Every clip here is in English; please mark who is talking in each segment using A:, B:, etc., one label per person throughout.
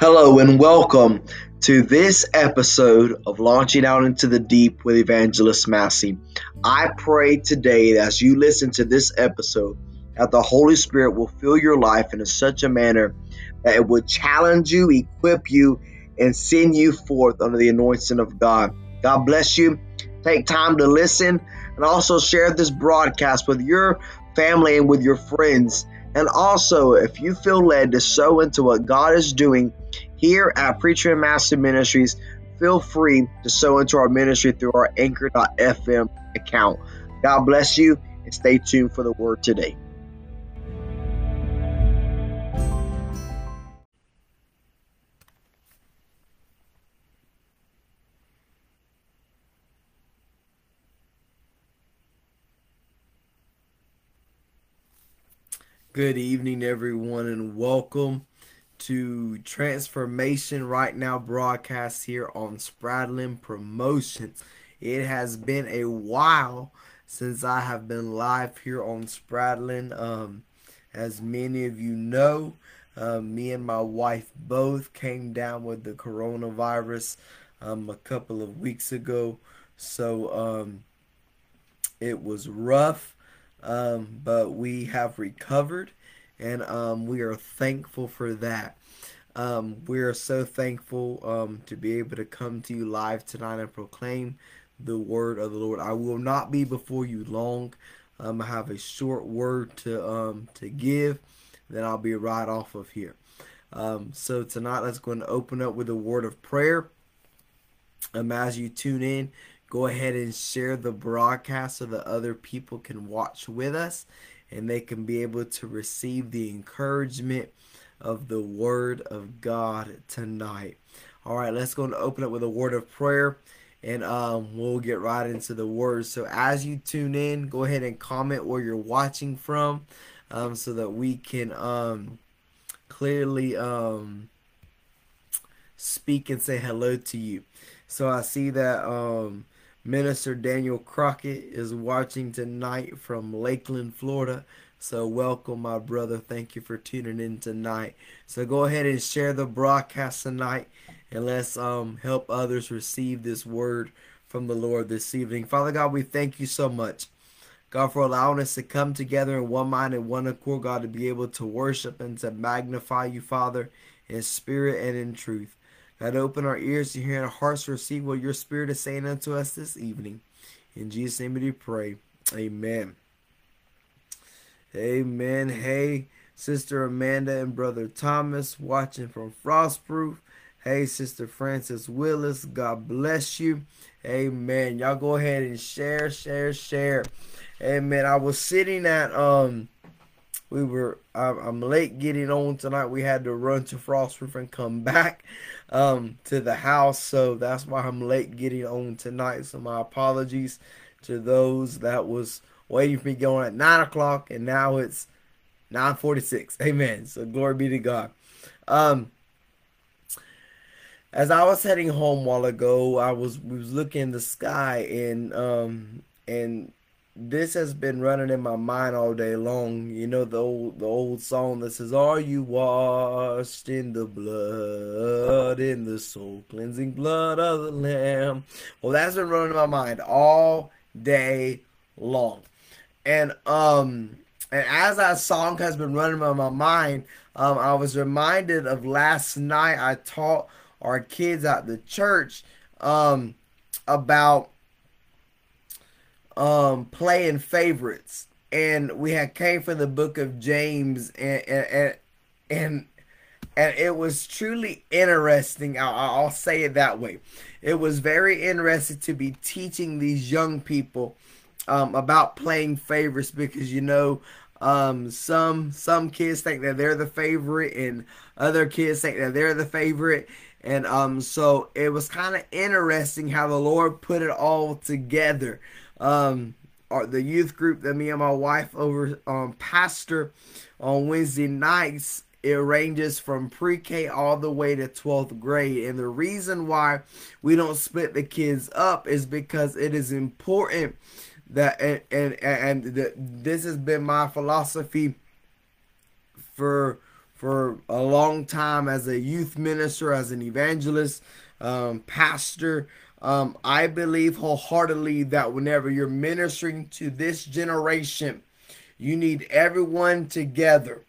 A: Hello and welcome to this episode of Launching Out into the Deep with Evangelist Massey. I pray today that as you listen to this episode, that the Holy Spirit will fill your life in such a manner that it will challenge you, equip you, and send you forth under the anointing of God. God bless you. Take time to listen and also share this broadcast with your family and with your friends. And also, if you feel led to sow into what God is doing here at Preacherman Massey Ministries, feel free to sow into our ministry through our anchor.fm account. God bless you and stay tuned for the word today. Good evening, everyone, and welcome to Transformation Right Now broadcast here on Spradlin Promotions. It has been a while since I have been live here on Spradlin. Um, as many of you know, uh, me and my wife both came down with the coronavirus um, a couple of weeks ago. So um, it was rough um, but we have recovered, and um, we are thankful for that. Um, we are so thankful um, to be able to come to you live tonight and proclaim the word of the Lord. I will not be before you long. Um, I have a short word to um, to give, then I'll be right off of here. so tonight, let's go and open up with a word of prayer. Um, as you tune in, go ahead and share the broadcast so that other people can watch with us and they can be able to receive the encouragement of the word of God tonight. All right, let's go and open up with a word of prayer and um, we'll get right into the word. So as you tune in, go ahead and comment where you're watching from um, so that we can um, clearly um, speak and say hello to you. So I see that um, Minister Daniel Crockett is watching tonight from Lakeland, Florida. So, welcome, my brother. Thank you for tuning in tonight. So, go ahead and share the broadcast tonight and let's um, help others receive this word from the Lord this evening. Father God, we thank you so much. God, for allowing us to come together in one mind and one accord, God, to be able to worship and to magnify you, Father, in spirit and in truth. God, open our ears to hear and our hearts to receive what your Spirit is saying unto us this evening. In Jesus' name we pray. Amen. Amen. Hey, Sister Amanda and Brother Thomas watching from Frostproof. Hey, Sister Frances Willis. God bless you. Amen. Y'all go ahead and share, share, share. Amen. I was sitting at um we were I'm late getting on tonight. We had to run to Frostproof and come back um, to the house, so that's why I'm late getting on tonight. So my apologies to those that was waiting for me going at nine o'clock, and now it's nine forty six. Amen. So glory be to God. Um, as I was heading home a while ago, I was was looking in the sky and um and this has been running in my mind all day long. You know the old the old song that says, "Are you washed in the blood, in the soul cleansing blood of the Lamb?" Well, that's been running in my mind all day long, and um, and as that song has been running in my mind, um, I was reminded of last night. I taught our kids at the church um about um, playing favorites, and we had came from the book of James, and and and, and it was truly interesting. I'll, I'll say it that way. It was very interesting to be teaching these young people um, about playing favorites because you know um, some some kids think that they're the favorite, and other kids think that they're the favorite. And um, so it was kind of interesting how the Lord put it all together um, our, the youth group that me and my wife over um, pastor on Wednesday nights. It ranges from pre-K all the way to 12th grade. And the reason why we don't split the kids up is because it is important that and and, and the, this has been my philosophy for for a long time as a youth minister, as an evangelist, um, pastor. Um, I believe wholeheartedly that whenever you're ministering to this generation, you need everyone together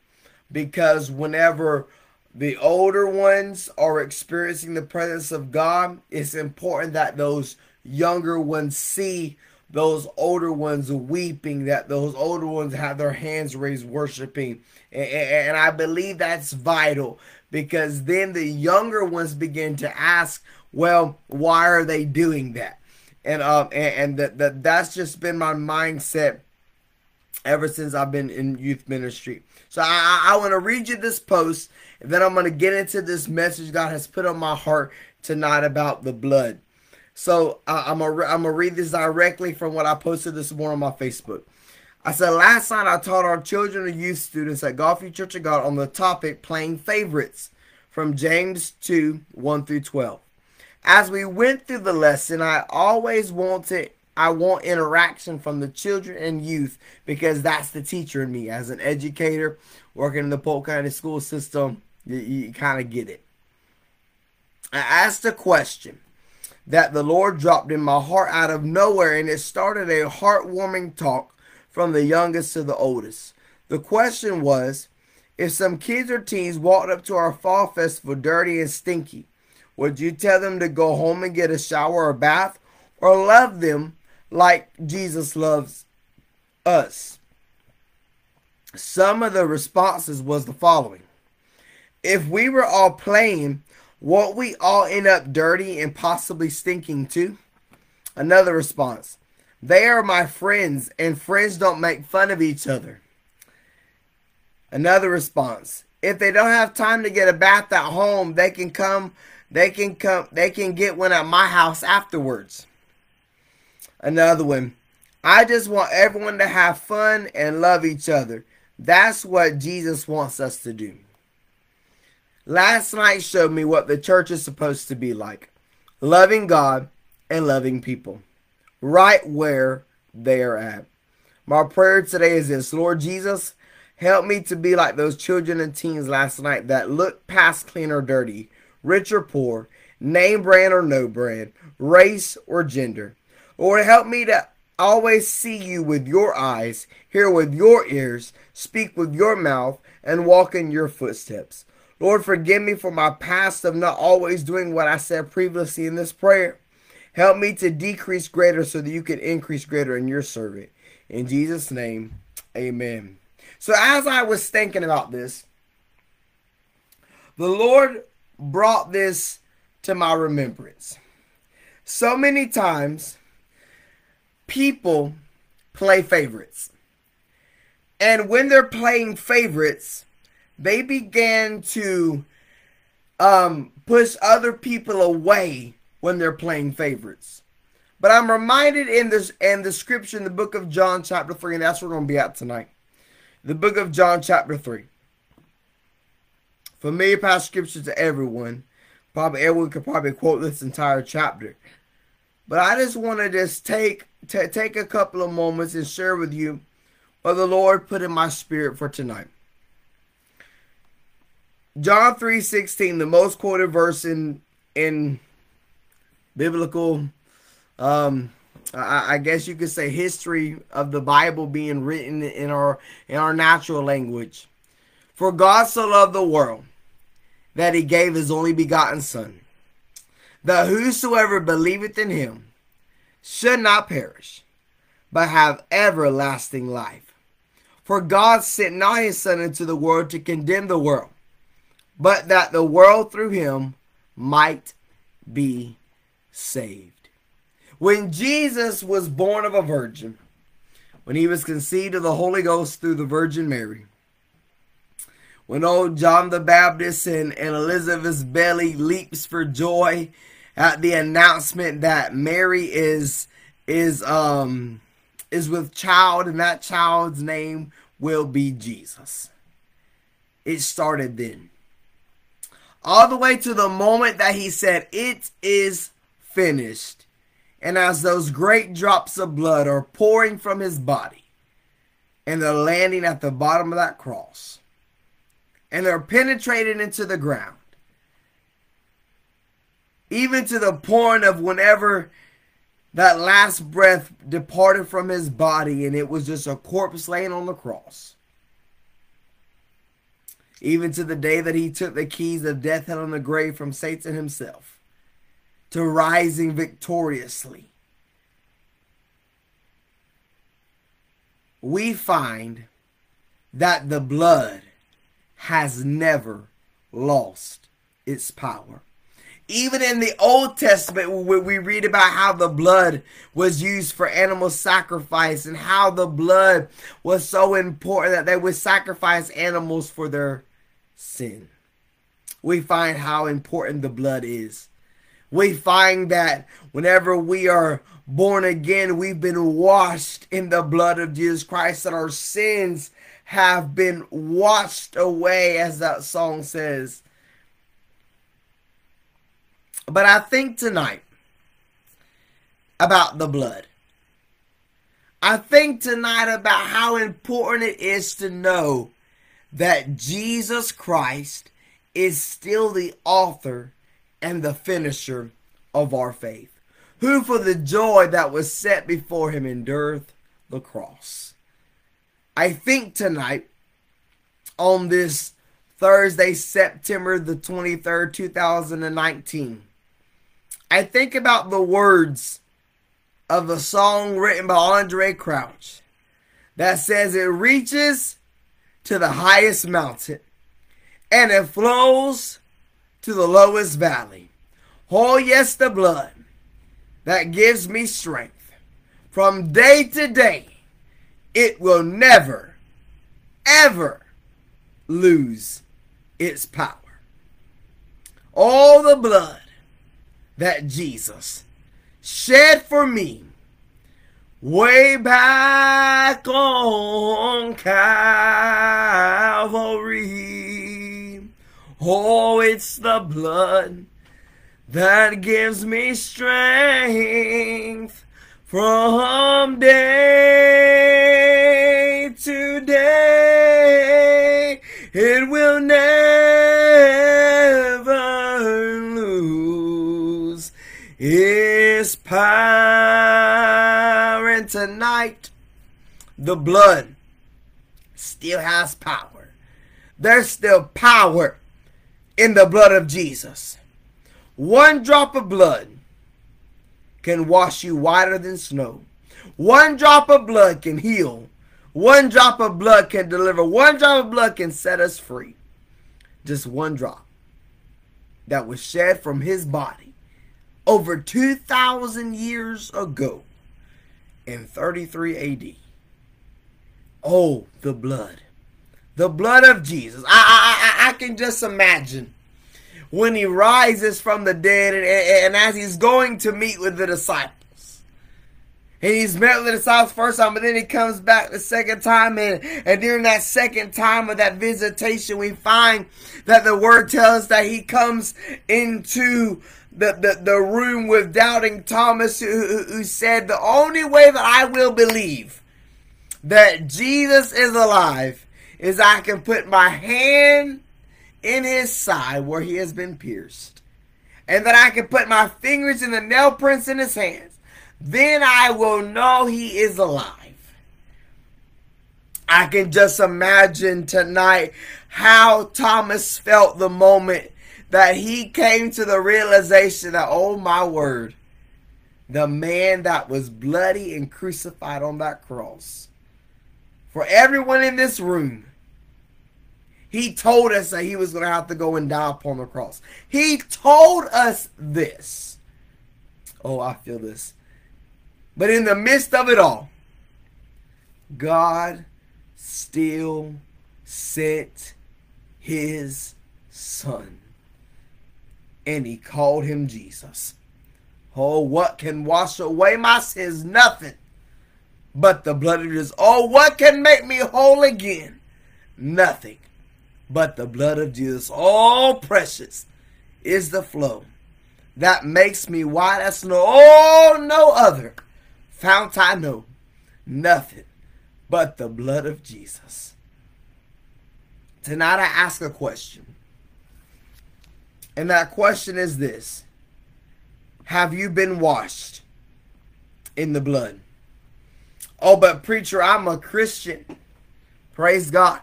A: because whenever the older ones are experiencing the presence of God, it's important that those younger ones see those older ones weeping, that those older ones have their hands raised worshiping. And, and, I believe that's vital because then the younger ones begin to ask, well, why are they doing that? And um and, and that, that that's just been my mindset ever since I've been in youth ministry. So I, I want to read you this post, and then I'm going to get into this message God has put on my heart tonight about the blood. So uh, I'm gonna I'm gonna read this directly from what I posted this morning on my Facebook. I said last night I taught our children and youth students at Golfview Church of God on the topic playing favorites from James 2 1 through 12. As we went through the lesson, I always wanted I want interaction from the children and youth because that's the teacher in me. As an educator working in the Polk County school system, you, you kind of get it. I asked a question that the Lord dropped in my heart out of nowhere, and it started a heartwarming talk from the youngest to the oldest. The question was if some kids or teens walked up to our fall festival dirty and stinky, would you tell them to go home and get a shower or bath, or love them like Jesus loves us? Some of the responses was the following. If we were all playing won't we all end up dirty and possibly stinking too? Another response. They are my friends, and friends don't make fun of each other. Another response. If they don't have time to get a bath at home, they can come they can come they can get one at my house afterwards. Another one. I just want everyone to have fun and love each other. That's what Jesus wants us to do. Last night showed me what the church is supposed to be like loving God and loving people, right where they are at. My prayer today is this Lord Jesus, help me to be like those children and teens last night that look past clean or dirty, rich or poor, name brand or no brand, race or gender. Lord, help me to always see you with your eyes, hear with your ears, speak with your mouth, and walk in your footsteps. Lord, forgive me for my past of not always doing what I said previously in this prayer. Help me to decrease greater so that you can increase greater in your servant. In Jesus' name, amen. So, as I was thinking about this, the Lord brought this to my remembrance. So many times, people play favorites. And when they're playing favorites, they began to um, push other people away when they're playing favorites. But I'm reminded in this in the scripture in the book of John, chapter 3, and that's where we're going to be at tonight. The book of John, chapter 3. Familiar passage scripture to everyone. Probably everyone could probably quote this entire chapter. But I just want to just take t- take a couple of moments and share with you what the Lord put in my spirit for tonight. John 3:16, the most quoted verse in in biblical um I, guess you could say history of the Bible being written in our in our natural language. For God so loved the world that he gave his only begotten son, that whosoever believeth in him should not perish, but have everlasting life. For God sent not his son into the world to condemn the world, but that the world through him might be saved. When Jesus was born of a virgin, when he was conceived of the Holy Ghost through the Virgin Mary, when old John the Baptist and, and Elizabeth's belly leaps for joy at the announcement that Mary is is um is with child and that child's name will be Jesus. It started then all the way to the moment that he said, It is finished. And as those great drops of blood are pouring from his body and they're landing at the bottom of that cross, and they're penetrated into the ground. Even to the point of whenever that last breath departed from his body and it was just a corpse laying on the cross. Even to the day that he took the keys of death, and the grave from Satan himself to rising victoriously. We find that the blood has never lost its power. Even in the Old Testament, we read about how the blood was used for animal sacrifice and how the blood was so important that they would sacrifice animals for their sin. We find how important the blood is. We find that whenever we are born again, we've been washed in the blood of Jesus Christ, that our sins have been washed away, as that song says. But I think tonight about the blood. I think tonight about how important it is to know that Jesus Christ is still the author and the finisher of our faith, who for the joy that was set before him endured the cross. I think tonight on this Thursday, September the 23rd, 2019, I think about the words of a song written by Andraé Crouch that says it reaches to the highest mountain and it flows to the lowest valley. Oh, yes, the blood that gives me strength from day to day. It will never, ever lose its power. All the blood that Jesus shed for me way back on Calvary. Oh, it's the blood that gives me strength from day to day. It will never lose its power. And tonight, the blood still has power. There's still power in the blood of Jesus. One drop of blood can wash you whiter than snow. One drop of blood can heal. One drop of blood can deliver. One drop of blood can set us free. Just one drop that was shed from his body over 2,000 years ago in 33 AD. Oh, the blood. The blood of Jesus. I, I, can just imagine when he rises from the dead and, and, and as he's going to meet with the disciples. And he's met with the disciples first time, but then he comes back the second time. And, and during that second time of that visitation, we find that the word tells us that he comes into the, the, the room with doubting Thomas, who, who said, The only way that I will believe that Jesus is alive is I can put my hand in his side where he has been pierced, and that I can put my fingers in the nail prints in his hands, then I will know he is alive. I can just imagine tonight how Thomas felt the moment that he came to the realization that, oh my word, the man that was bloody and crucified on that cross. For everyone in this room, he told us that he was going to have to go and die upon the cross. He told us this. Oh, I feel this. But in the midst of it all, God still sent his son. And he called him Jesus. Oh, what can wash away my sins? Nothing but the blood of Jesus. Oh, what can make me whole again? Nothing but the blood of Jesus. All precious is the flow that makes me white as snow. Oh, no other fount I know. Nothing but the blood of Jesus. tonight I ask a question. And that question is this Have you been washed in the blood? Oh, but preacher, I'm a Christian. Praise God.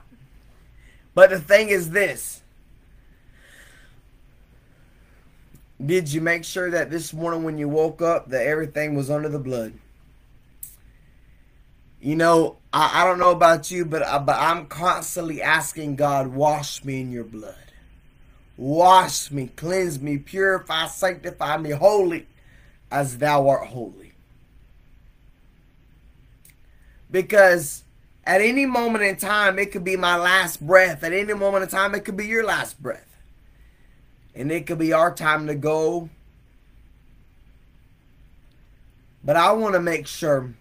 A: But the thing is this Did you make sure that this morning when you woke up that everything was under the blood? You know, I, I don't know about you, but, I, but I'm constantly asking God, wash me in your blood. Wash me, cleanse me, purify, sanctify me, holy as thou art holy. Because at any moment in time, it could be my last breath. At any moment in time, it could be your last breath. And it could be our time to go. But I want to make sure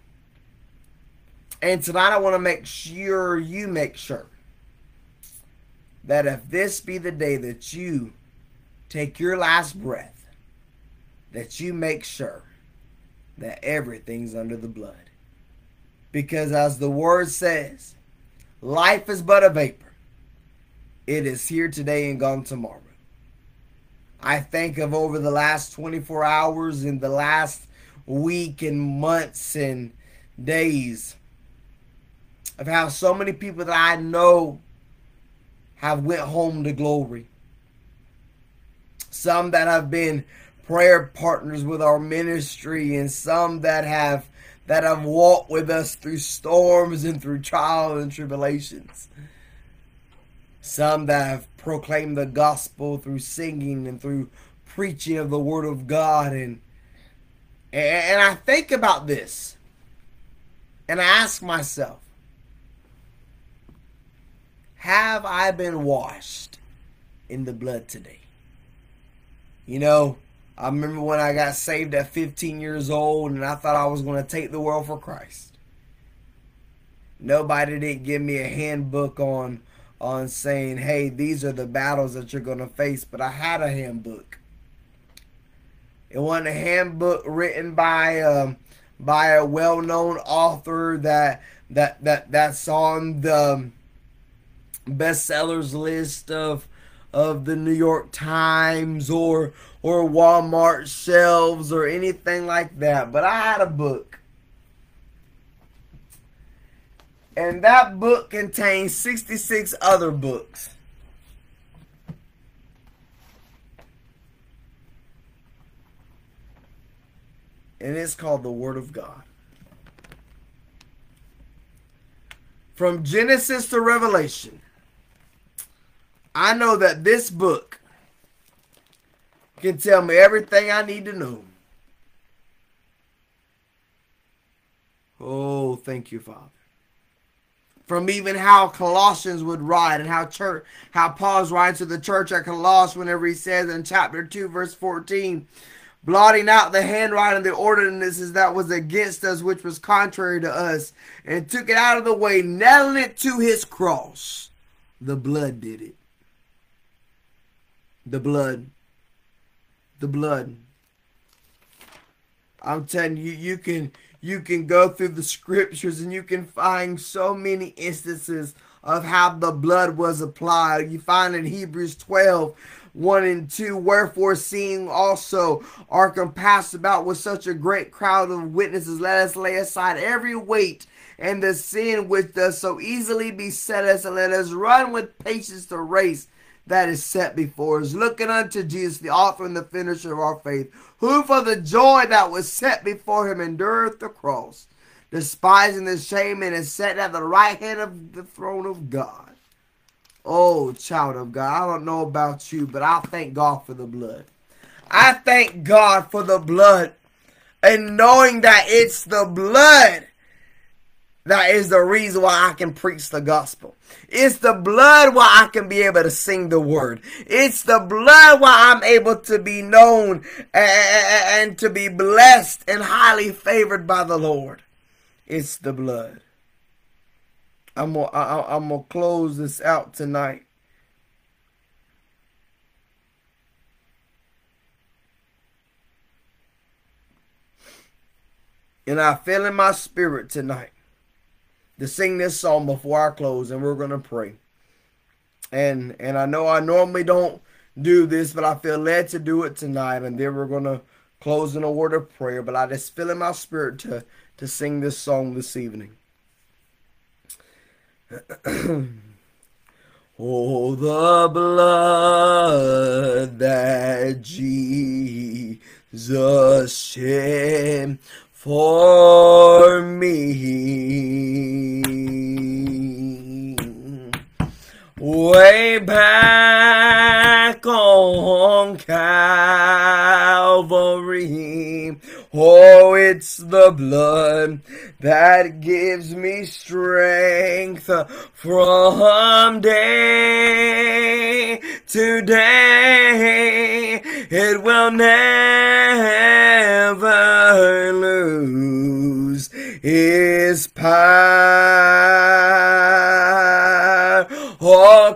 A: and tonight I want to make sure you make sure that if this be the day that you take your last breath, that you make sure that everything's under the blood. Because as the word says, life is but a vapor. It is here today and gone tomorrow. I think of over the last 24 hours and the last week and months and days of how so many people that I know have went home to glory. Some that have been prayer partners with our ministry and some that have that have walked with us through storms and through trials and tribulations. Some that have proclaimed the gospel through singing and through preaching of the word of God and and I think about this and I ask myself have I been washed in the blood today? You know, I remember when I got saved at 15 years old and I thought I was going to take the world for Christ. Nobody didn't give me a handbook on on saying, "Hey, these are the battles that you're going to face," but I had a handbook. It wasn't a handbook written by um, by a well-known author that that that that's on the bestsellers list of of the New York Times or or Walmart shelves or anything like that. But I had a book. And that book contains 66 other books. And it's called the Word of God. From Genesis to Revelation I know that this book can tell me everything I need to know. Oh, thank you, Father. From even how Colossians would write and how church how Paul's writing to the church at Colossus whenever he says in chapter 2, verse 14, blotting out the handwriting, of the ordinances that was against us, which was contrary to us, and took it out of the way, nailing it to his cross. The blood did it. The blood. The blood. I'm telling you, you can you can go through the scriptures and you can find so many instances of how the blood was applied. You find in Hebrews 12, 1 and 2, wherefore seeing also are compassed about with such a great crowd of witnesses, let us lay aside every weight and the sin which does so easily beset us, and let us run with patience the race that is set before us, looking unto Jesus, the author and the finisher of our faith, who for the joy that was set before him endured the cross, despising the shame, and is set at the right hand of the throne of God. Oh, child of God, I don't know about you, but I thank God for the blood. I thank God for the blood and knowing that it's the blood that is the reason why I can preach the gospel. It's the blood why I can be able to sing the word. It's the blood why I'm able to be known and to be blessed and highly favored by the Lord. It's the blood. I'm gonna, I'm gonna close this out tonight. And I feel in my spirit tonight to sing this song before I close, and we're going to pray. And and I know I normally don't do this, but I feel led to do it tonight. And then we're gonna close in a word of prayer. But I just feel in my spirit to to sing this song this evening. oh, the blood that Jesus shed for me. Way back on Calvary. Oh, it's the blood that gives me strength from day to day. It will never lose its power.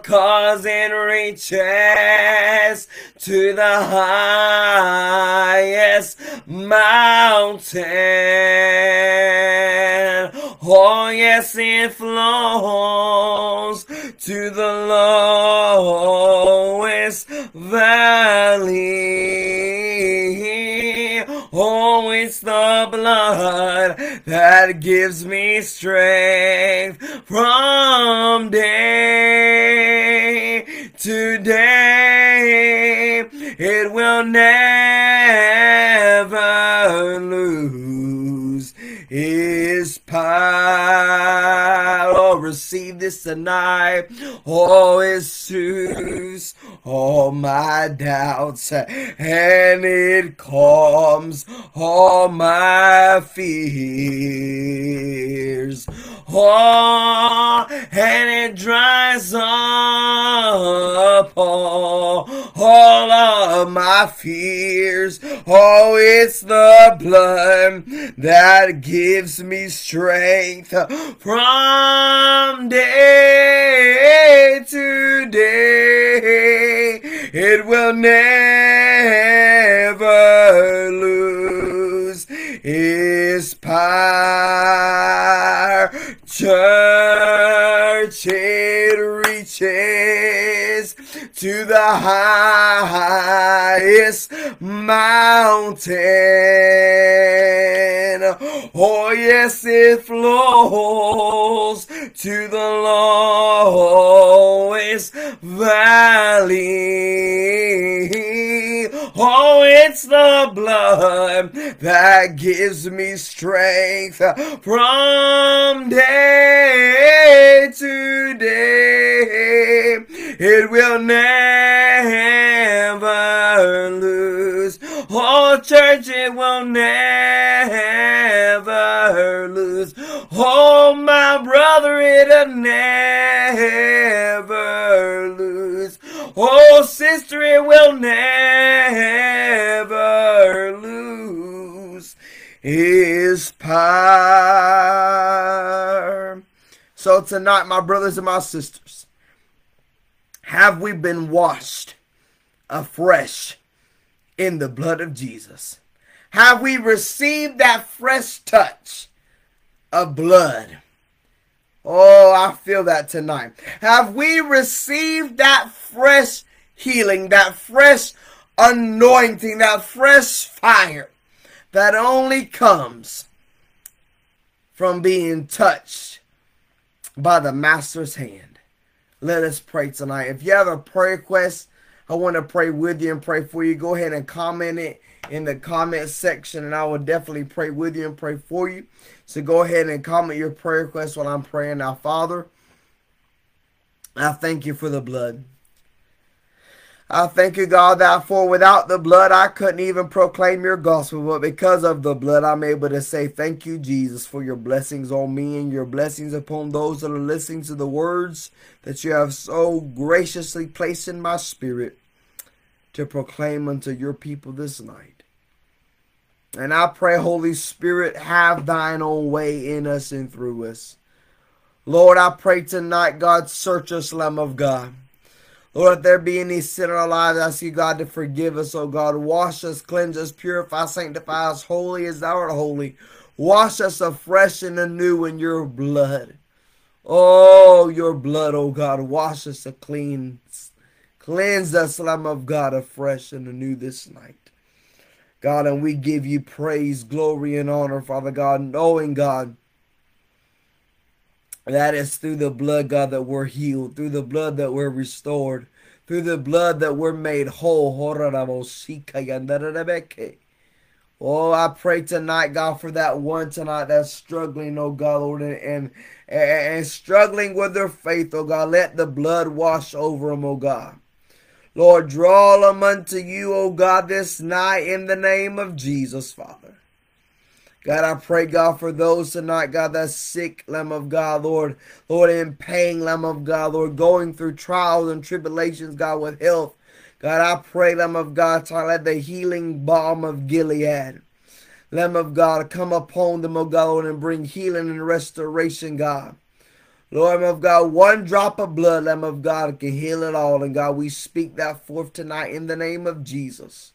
A: Cause it reaches to the highest mountain. Oh, yes, it flows to the lowest valley. It's the blood that gives me strength from day to day. It will never lose its power. Oh, receive this tonight. Oh, it soothes all my doubts and it calms all my fears. Oh, and it dries up all, all of my fears. Oh, it's the blood that gives me strength from day to day. It will never lose its power. Church, it reaches to the highest mountain. Oh, yes, it flows to the lowest blood that gives me strength from day to day. It will never lose. Oh, church, it will never lose. Oh, my brother, it'll never lose. Oh, sister, it will never lose his power. So tonight, my brothers and my sisters, have we been washed afresh in the blood of Jesus? Have we received that fresh touch of blood? Oh, I feel that tonight. Have we received that fresh healing, that fresh anointing, that fresh fire that only comes from being touched by the Master's hand? Let us pray tonight. If you have a prayer request, I want to pray with you and pray for you. Go ahead and comment it in the comment section, and I will definitely pray with you and pray for you. So go ahead and comment your prayer request while I'm praying. Now, Father, I thank you for the blood. I thank you, God, that for without the blood, I couldn't even proclaim your gospel. But because of the blood, I'm able to say, Thank you, Jesus, for your blessings on me and your blessings upon those that are listening to the words that you have so graciously placed in my spirit to proclaim unto your people this night. And I pray, Holy Spirit, have thine own way in us and through us. Lord, I pray tonight, God, search us, Lamb of God. Lord, if there be any sin in our lives, I ask you, God, to forgive us, oh God. Wash us, cleanse us, purify, sanctify us, holy as thou art holy. Wash us afresh and anew in your blood. Oh, your blood, oh God, wash us clean. Cleanse us, Lamb of God, afresh and anew this night. God, and we give you praise, glory, and honor, Father God, knowing, God, that is through the blood, God, that we're healed, through the blood that we're restored, through the blood that we're made whole. Oh, I pray tonight, God, for that one tonight that's struggling, oh God, Lord, and, and, and struggling with their faith, oh God. Let the blood wash over them, oh God. Lord, draw them unto you, O God, this night in the name of Jesus, Father. God, I pray, God, for those tonight, God, that's sick, Lamb of God, Lord. Lord, in pain, Lamb of God, Lord, going through trials and tribulations, God, with health. God, I pray, Lamb of God, to let the healing balm of Gilead, Lamb of God, come upon them, O God, and bring healing and restoration, God. Lord, of God, one drop of blood, Lamb of God, can heal it all. And God, we speak that forth tonight in the name of Jesus.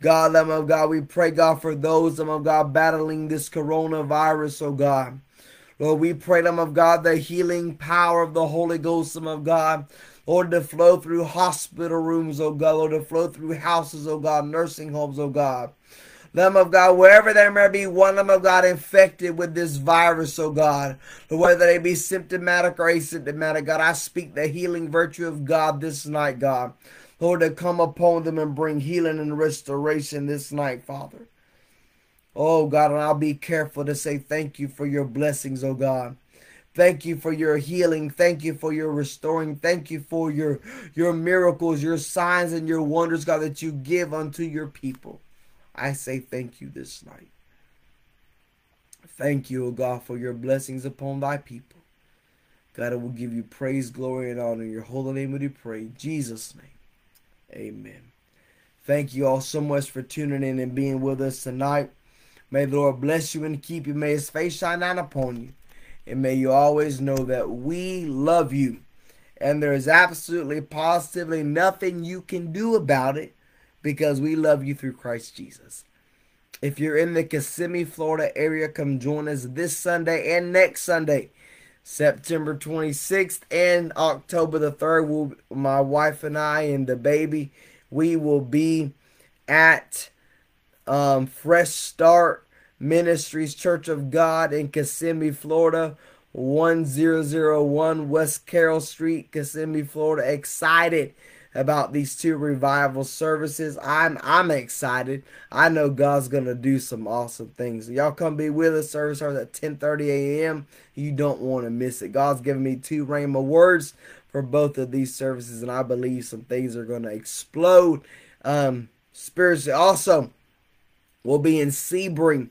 A: God, Lamb of God, we pray, God, for those, Lamb of God, battling this coronavirus, oh God. Lord, we pray, Lamb of God, the healing power of the Holy Ghost, Lamb of God. Lord, to flow through hospital rooms, oh God, Lord, to flow through houses, oh God, nursing homes, oh God. Lamb of God, wherever there may be one Lamb of God infected with this virus, oh God, whether they be symptomatic or asymptomatic, God, I speak the healing virtue of God this night, God. Lord, to come upon them and bring healing and restoration this night, Father. Oh God, and I'll be careful to say thank you for your blessings, oh God. Thank you for your healing. Thank you for your restoring. Thank you for your your miracles, your signs and your wonders, God, that you give unto your people. I say thank you this night. Thank you, O God, for your blessings upon thy people. God, I will give you praise, glory, and honor. In your holy name we pray. In Jesus' name. Amen. Thank you all so much for tuning in and being with us tonight. May the Lord bless you and keep you. May his face shine out upon you. And may you always know that we love you. And there is absolutely, positively nothing you can do about it because we love you through Christ Jesus. If you're in the Kissimmee, Florida area, come join us this Sunday and next Sunday, September 26th and October the 3rd. We'll, my wife and I and the baby, we will be at um, Fresh Start Ministries Church of God in Kissimmee, Florida. 1001 West Carroll Street, Kissimmee, Florida. Excited about these two revival services. I'm I'm excited. I know God's gonna do some awesome things. Y'all come be with us. Service starts at 10:30 a.m. You don't want to miss it. God's given me two rhema words for both of these services, and I believe some things are gonna explode um, spiritually. Also, we'll be in Sebring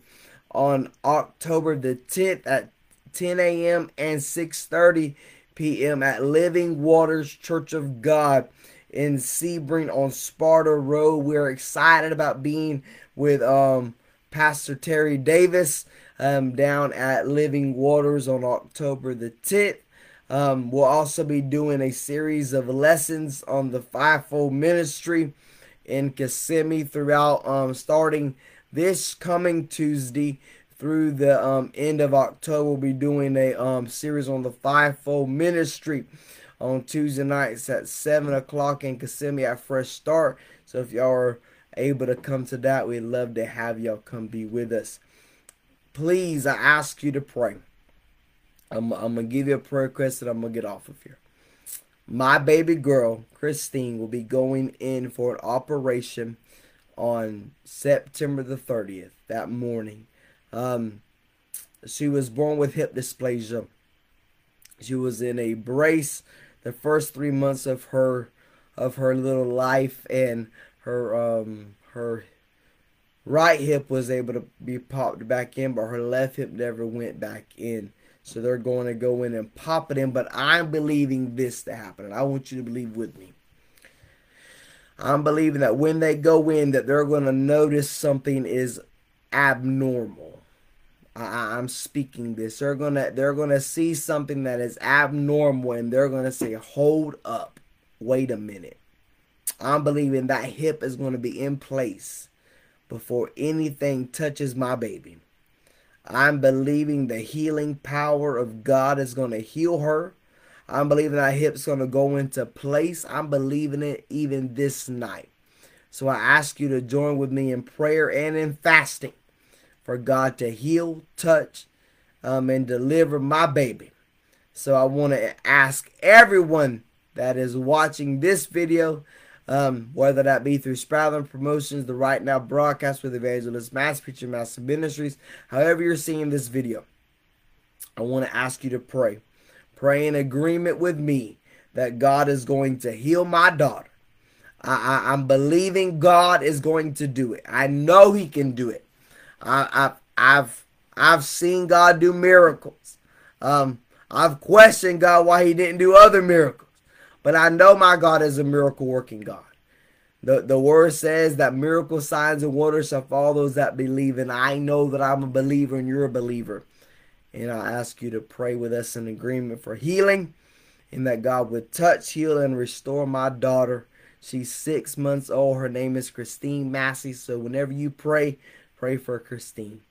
A: on October the 10th at 10 a.m. and 6:30 p.m. at Living Waters Church of God in Sebring on Sparta Road. We're excited about being with um, Pastor Terry Davis um, down at Living Waters on October the 10th. Um, we'll also be doing a series of lessons on the fivefold ministry in Kissimmee throughout, um, starting this coming Tuesday through the um, end of October. We'll be doing a um, series on the fivefold ministry on Tuesday nights at 7 o'clock in Kissimmee at Fresh Start. So if y'all are able to come to that, we'd love to have y'all come be with us. Please, I ask you to pray. I'm, I'm going to give you a prayer request and I'm going to get off of here. My baby girl, Christine, will be going in for an operation on September the 30th, that morning. Um, she was born with hip dysplasia. She was in a brace the first three months of her of her little life and her um her right hip was able to be popped back in but her left hip never went back in. So they're going to go in and pop it in but i'm believing this to happen and i want you to believe with me. I'm believing that when they go in that they're going to notice something is abnormal I, am speaking this. They're gonna they're gonna see something that is abnormal and they're gonna say, "Hold up, wait a minute." I'm believing that hip is gonna be in place before anything touches my baby. I'm believing the healing power of God is to heal her. I'm believing that hip's to go into place. I'm believing it even this night. So I ask you to join with me in prayer and in fasting for God to heal, touch, um, and deliver my baby. So I want to ask everyone that is watching this video, um, whether that be through Spratling Promotions, the Right Now broadcast with Evangelist Mass Preacherman Massey Ministries, however you're seeing this video, I want to ask you to pray. Pray in agreement with me that God is going to heal my daughter. I, I, am believing God is going to do it. I know He can do it. I, I, I've I've seen God do miracles. Um, I've questioned God why He didn't do other miracles, but I know my God is a miracle working God. The, the word says that miracle signs and wonders shall follow those that believe, and I know that I'm a believer and you're a believer. And I ask you to pray with us in agreement for healing and that God would touch, heal, and restore my daughter. She's six months old. Her name is Christine Massey. So whenever you pray, pray for Christine.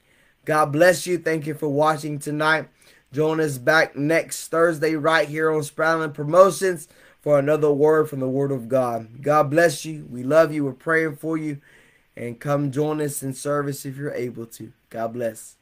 A: God bless you. Thank you for watching tonight. Join us back next Thursday right here on Spratling Promotions for another word from the Word of God. God bless you. We love you. We're praying for you. And come join us in service if you're able to. God bless.